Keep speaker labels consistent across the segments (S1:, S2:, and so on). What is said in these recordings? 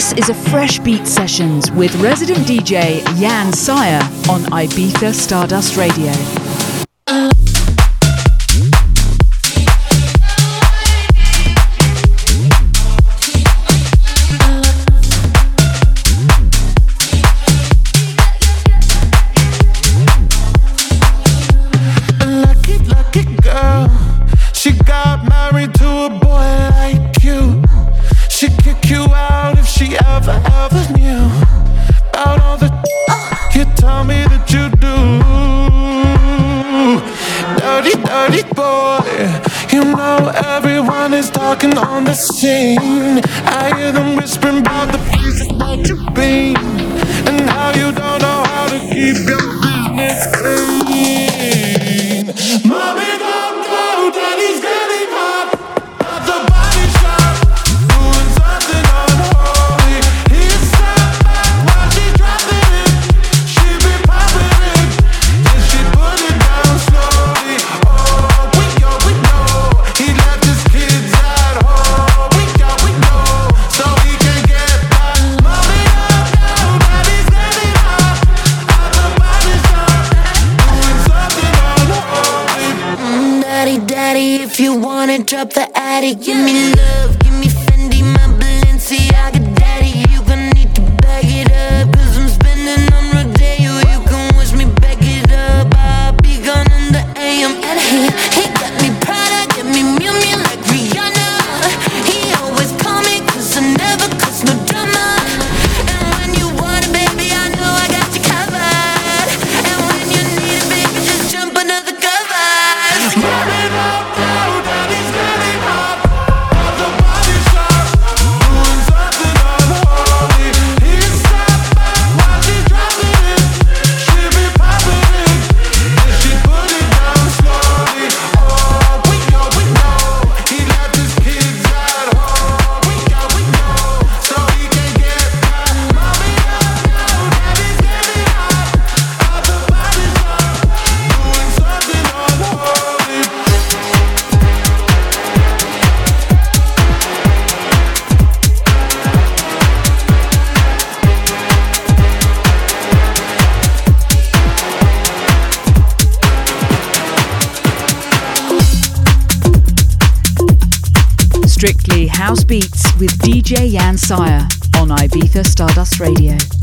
S1: This is a Fresh Beat Sessions with resident DJ Jan Syre on Ibiza Stardust Radio. Syre on Ibiza Stardust Radio.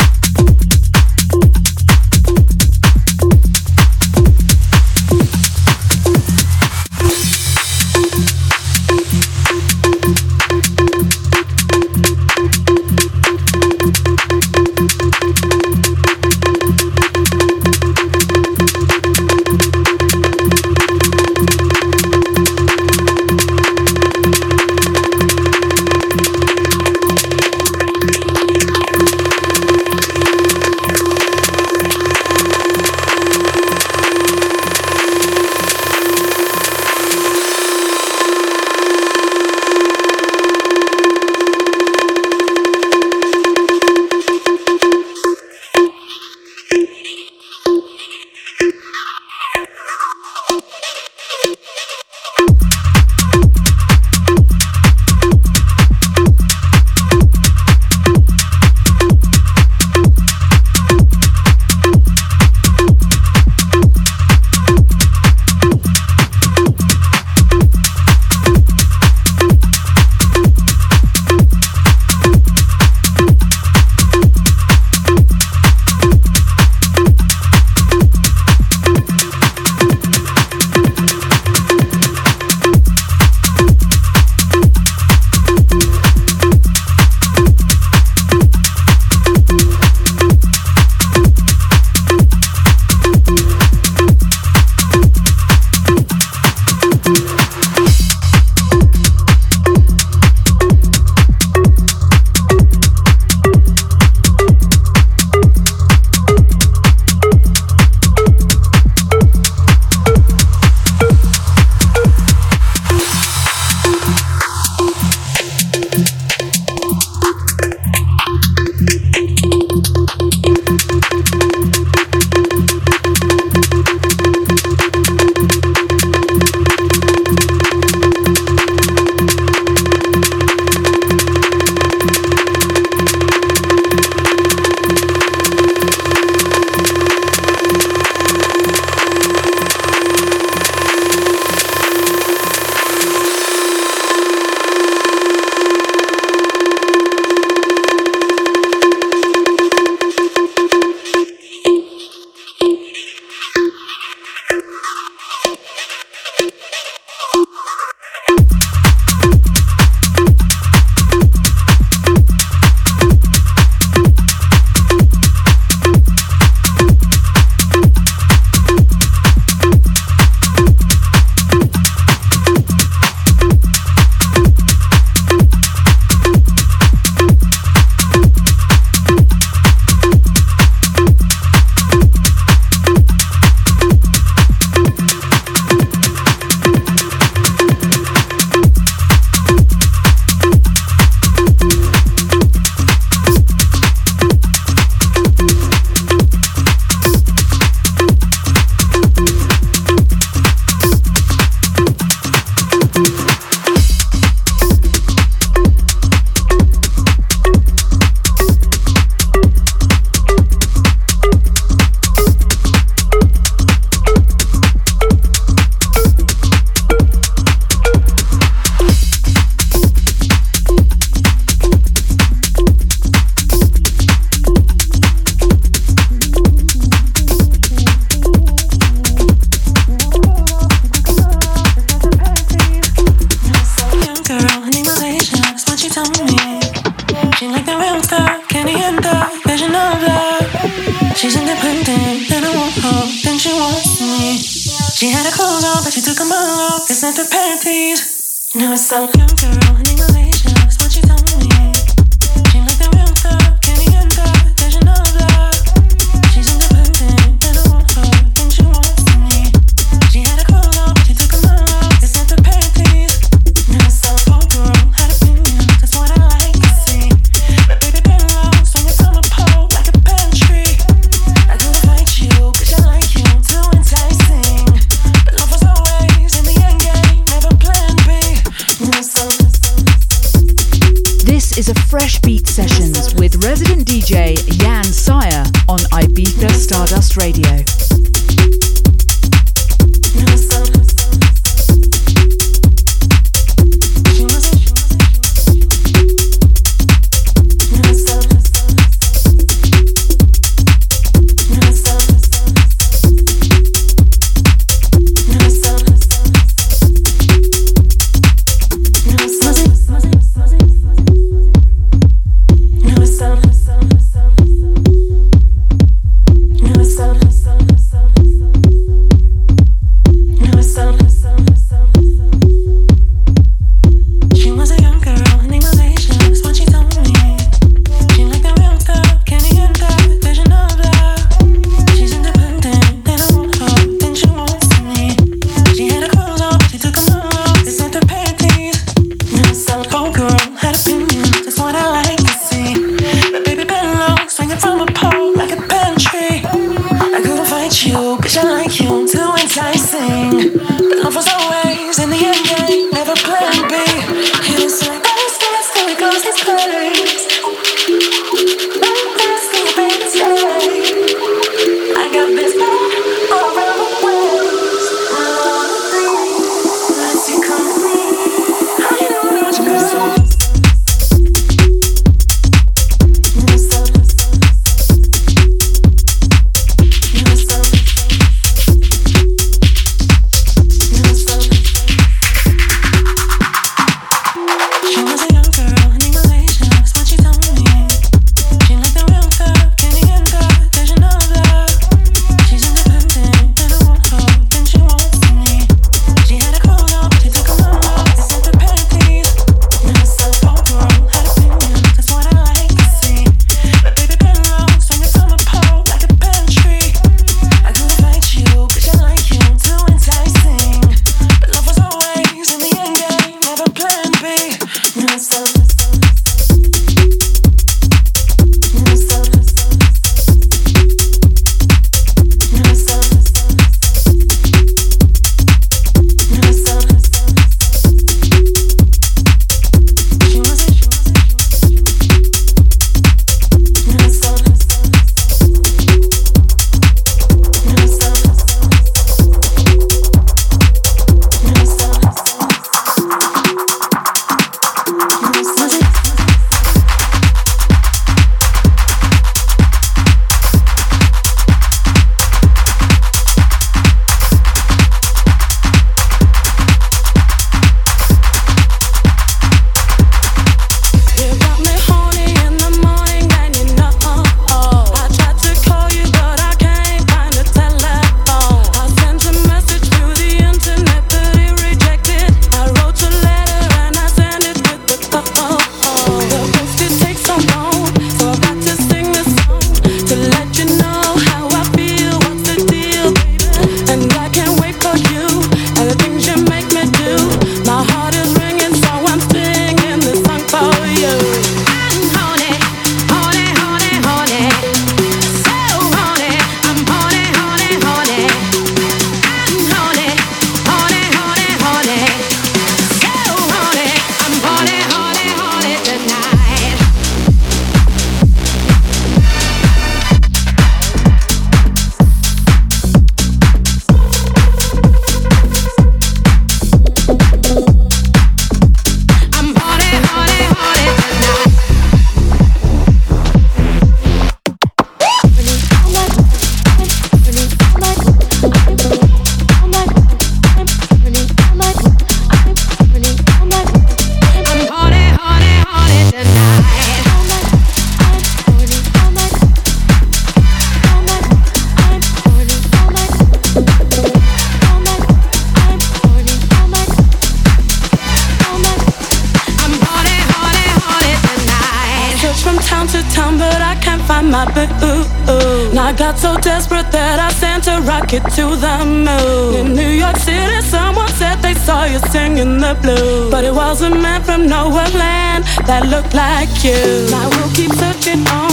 S2: That looked like you. I will keep searching on.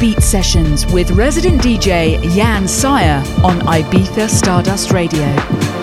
S3: Beat Sessions with resident DJ Jan Syre on Ibiza Stardust Radio.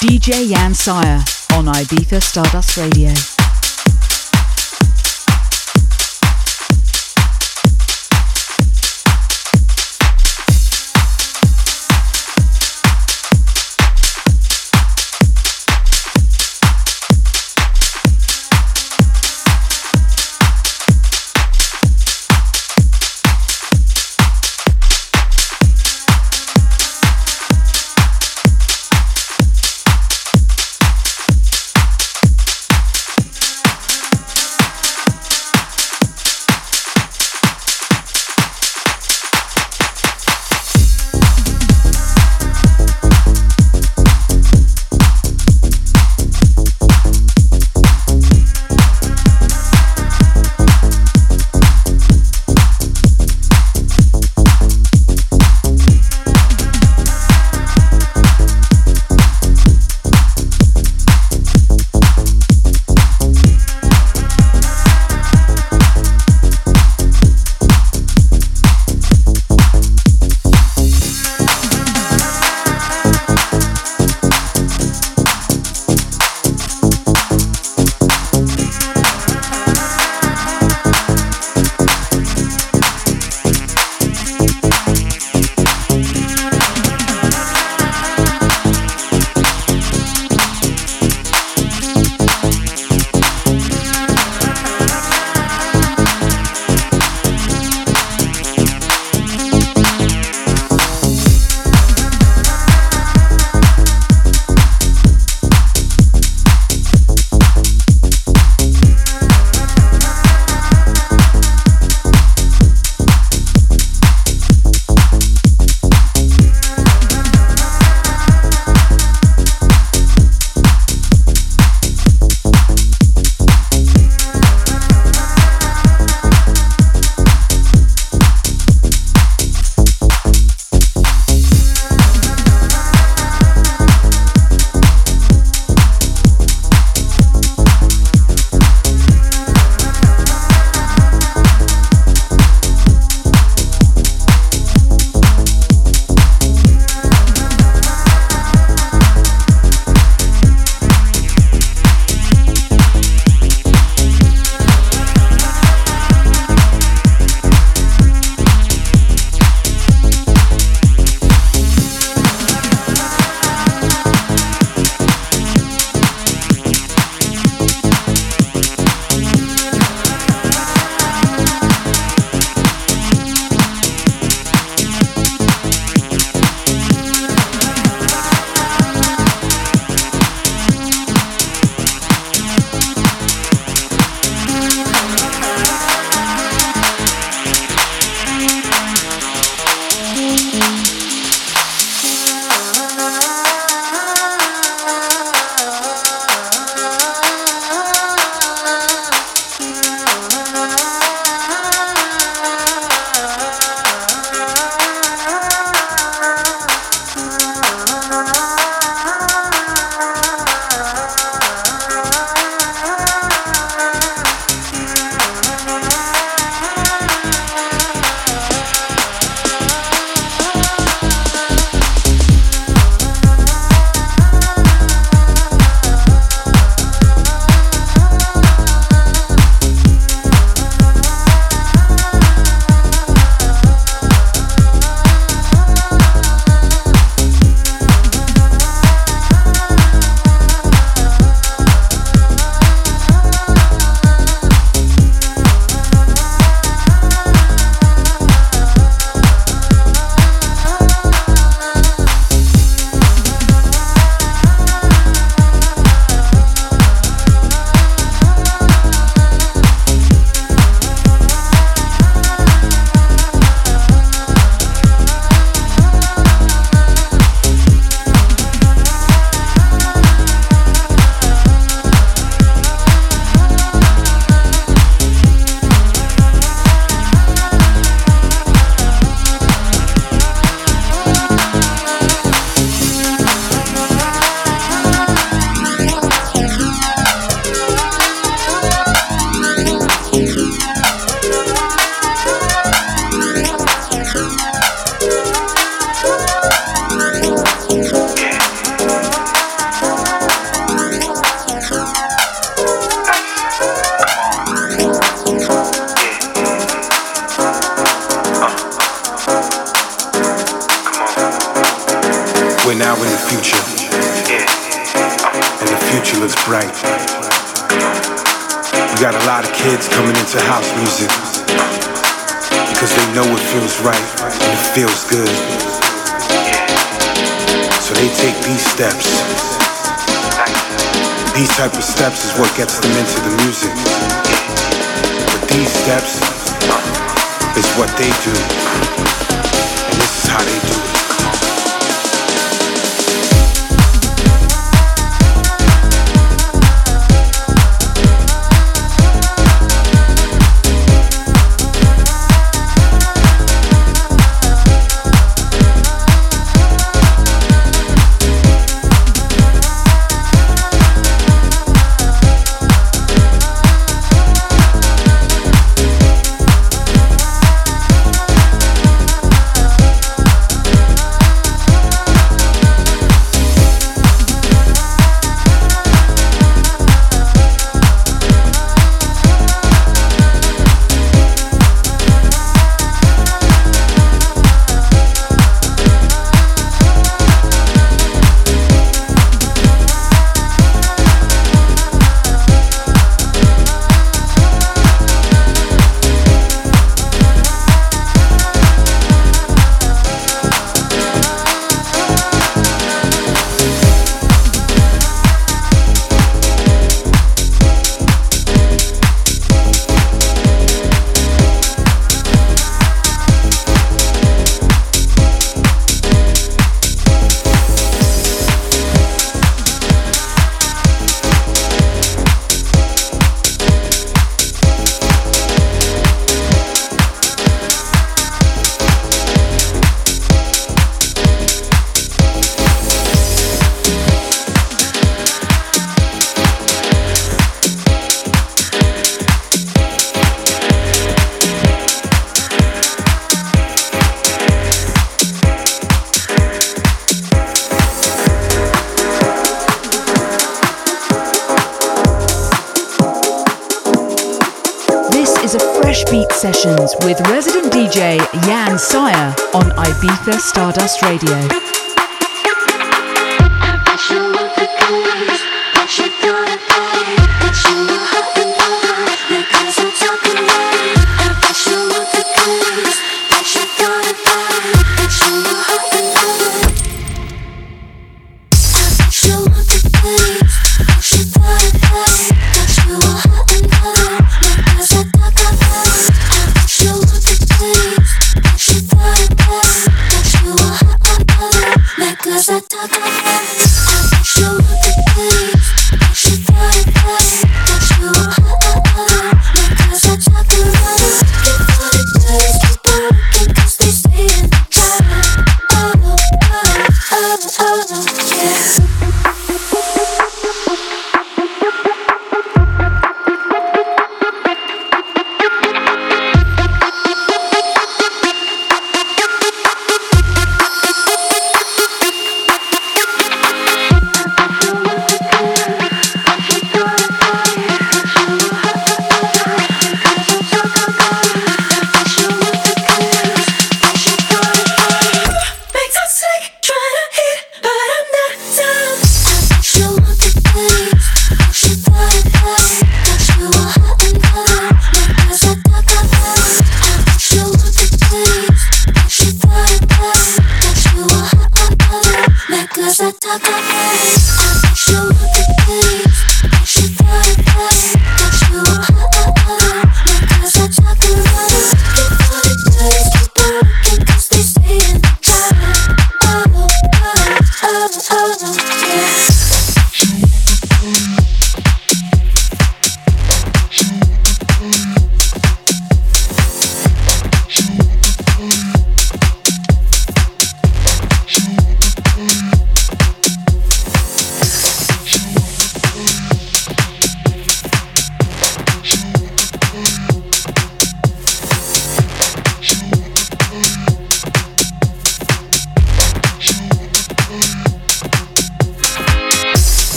S3: DJ Jan Syre on Ibiza Stardust Radio.
S4: a Fresh Beat
S5: Sessions with resident DJ Jan Syre on Ibiza Stardust Radio.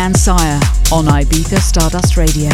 S6: Jan Syre on Ibiza Stardust Radio.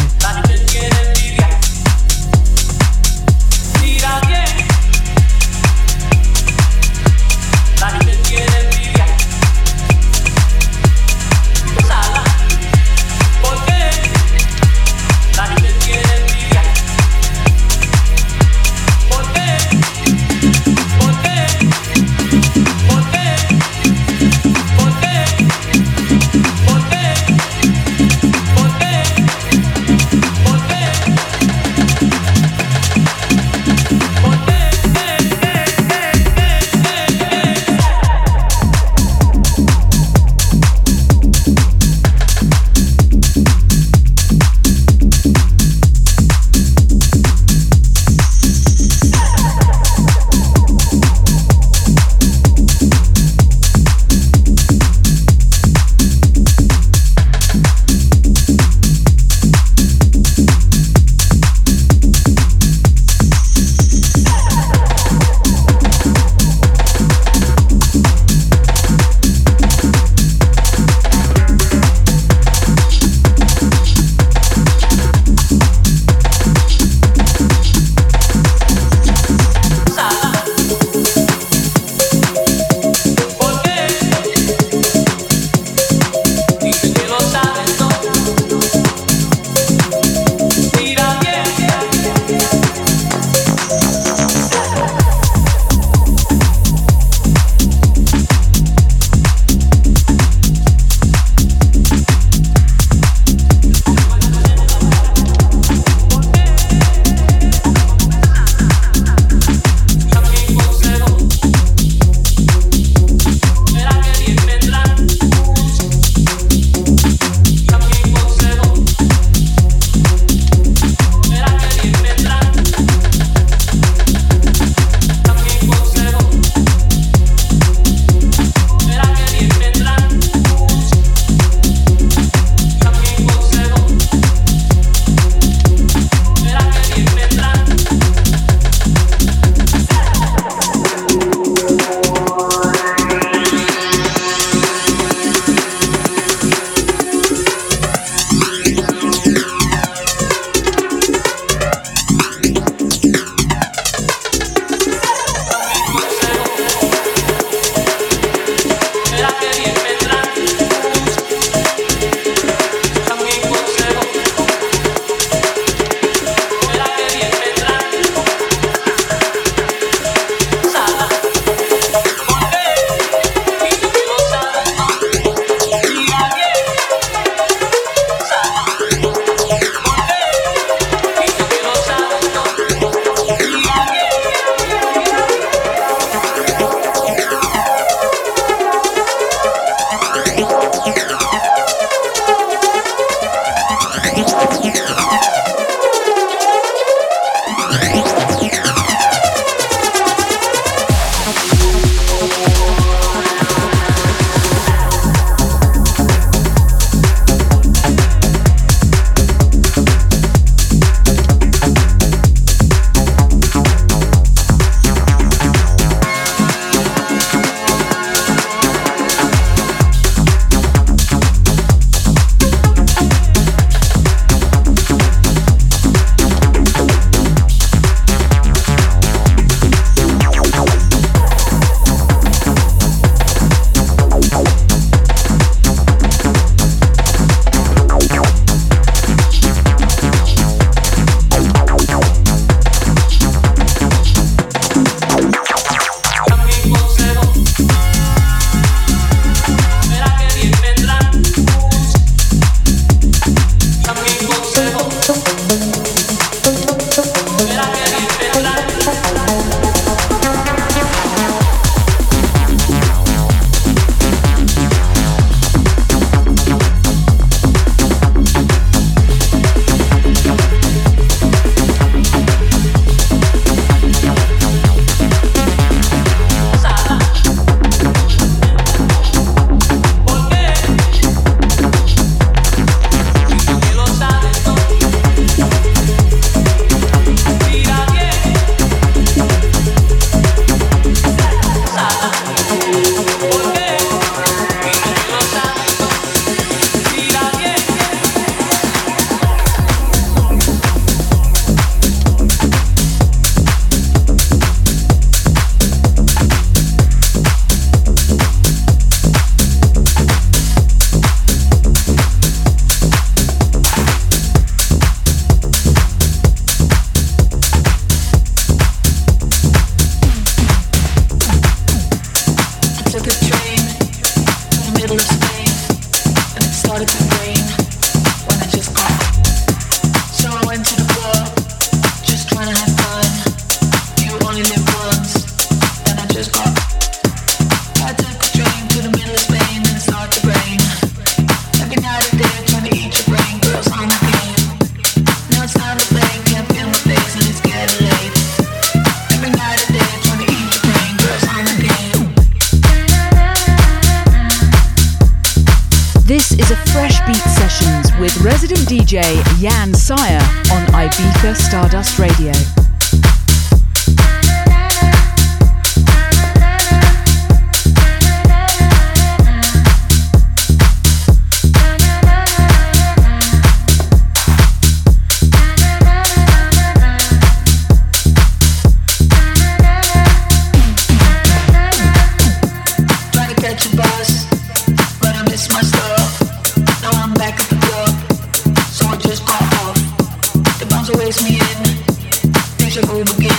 S1: Should we begin?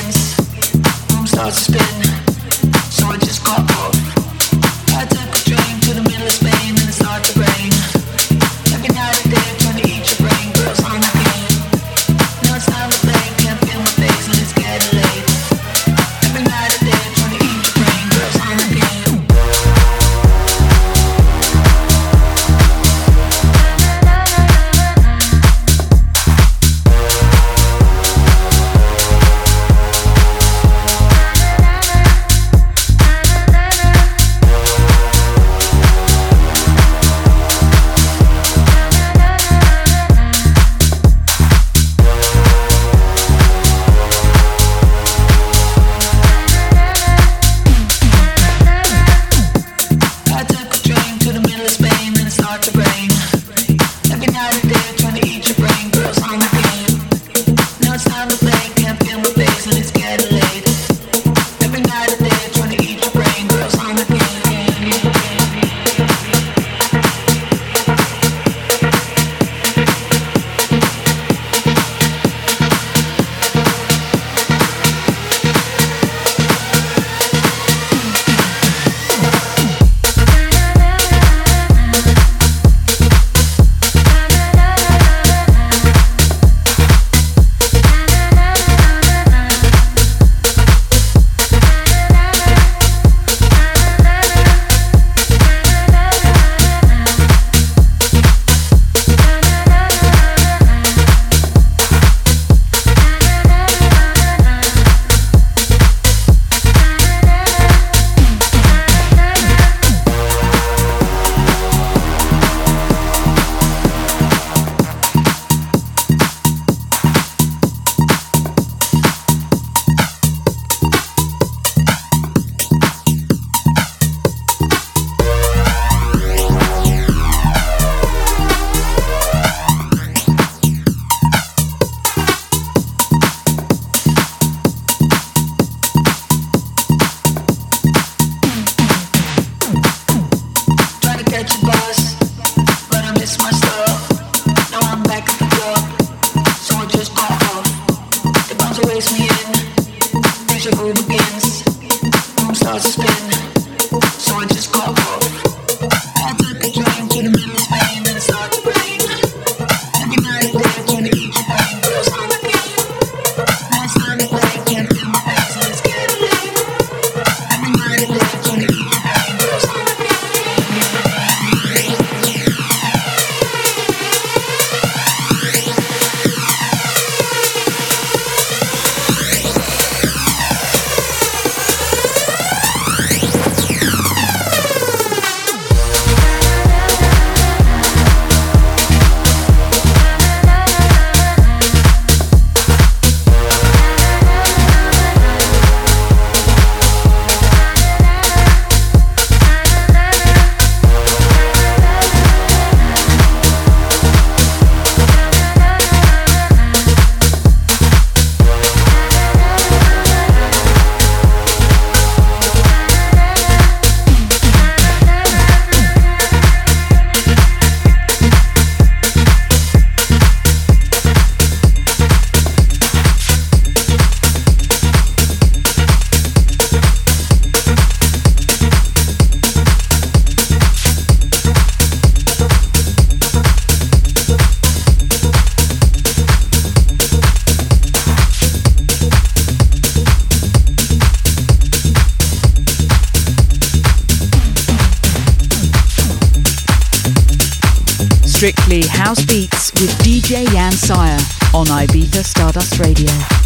S1: Stardust Radio.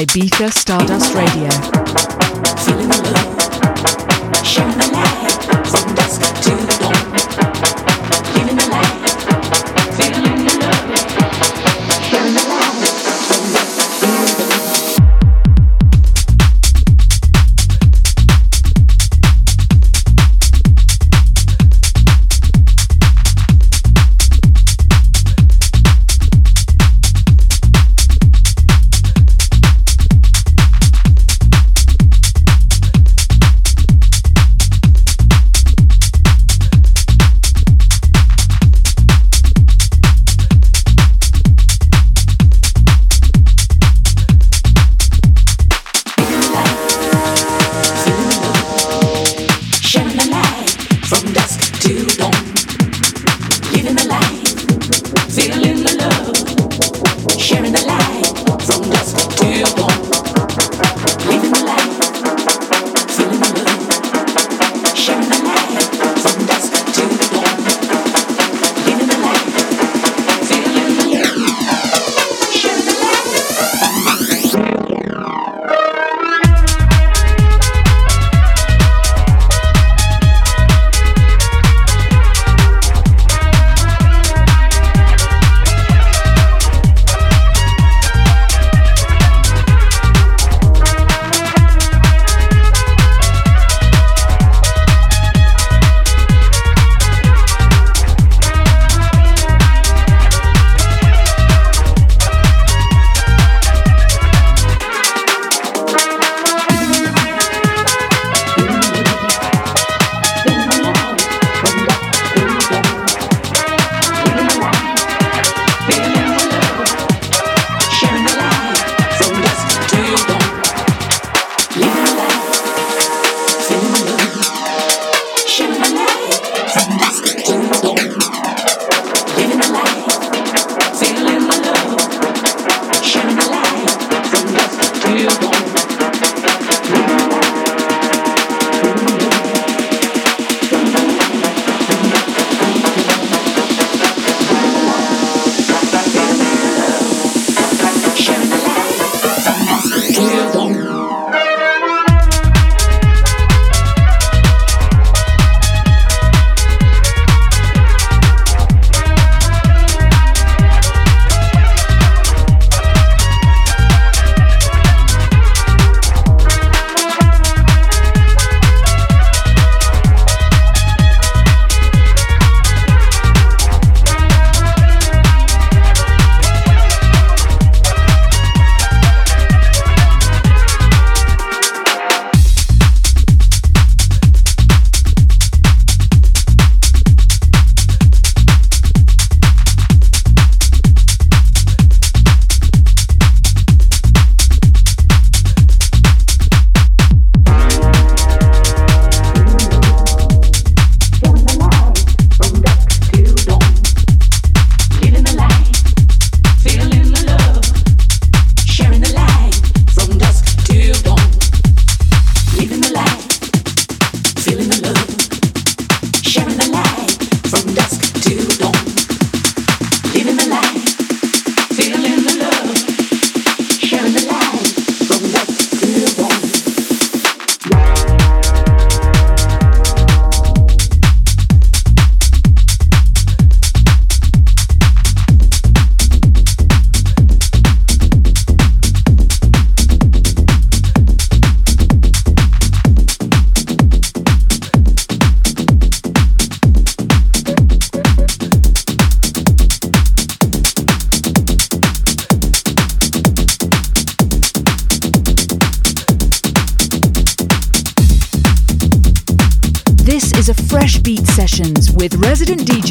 S1: Ibiza Stardust Radio.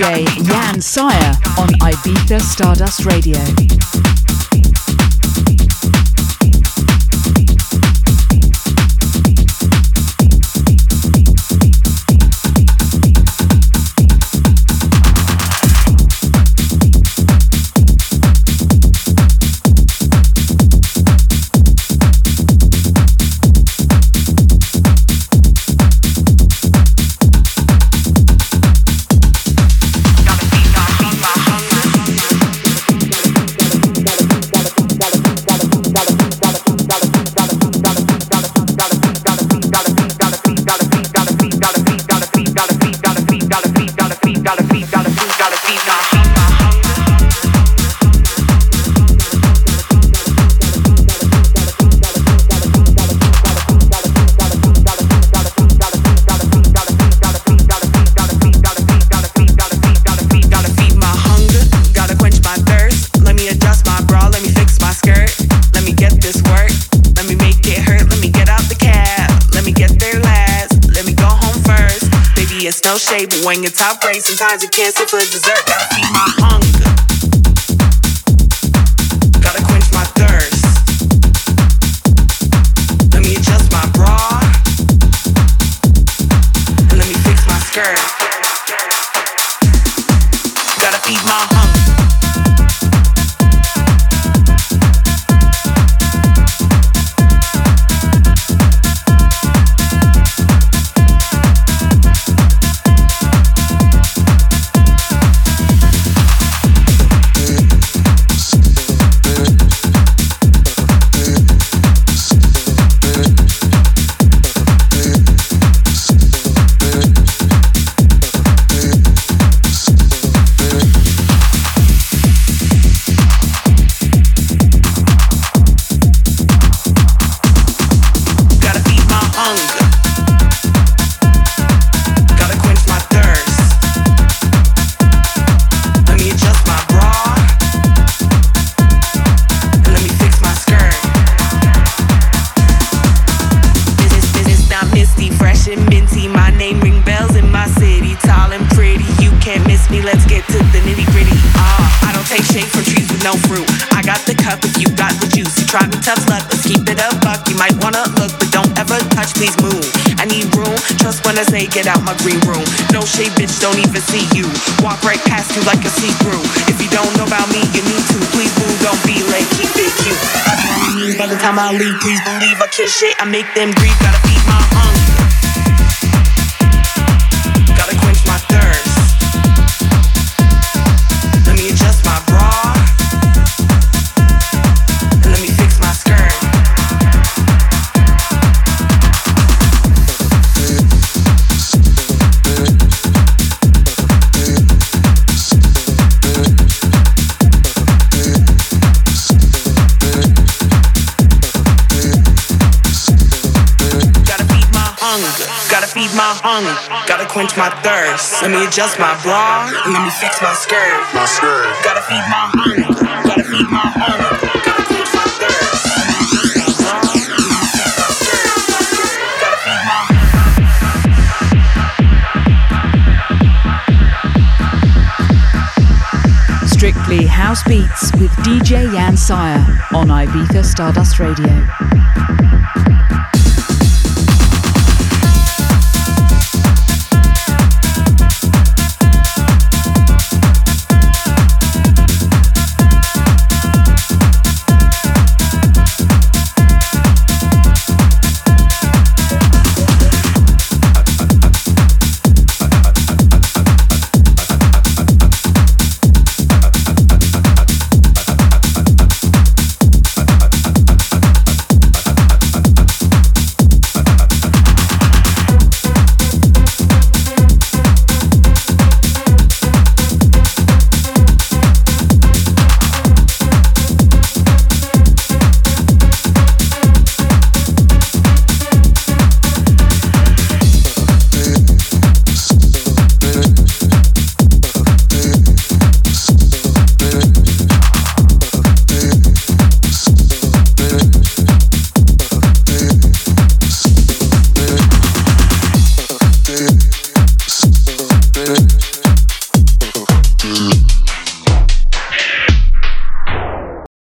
S4: Jan Syre on Ibiza Stardust Radio.
S7: shit, I make them grieve. quench my thirst. Let me adjust my bra, let me fix my skirt. My skirt. Gotta feed my hunger, gotta feed my hunger. Gotta quench my thirst.
S4: Strictly House Beats with DJ Jan Syre on Ibiza Stardust Radio.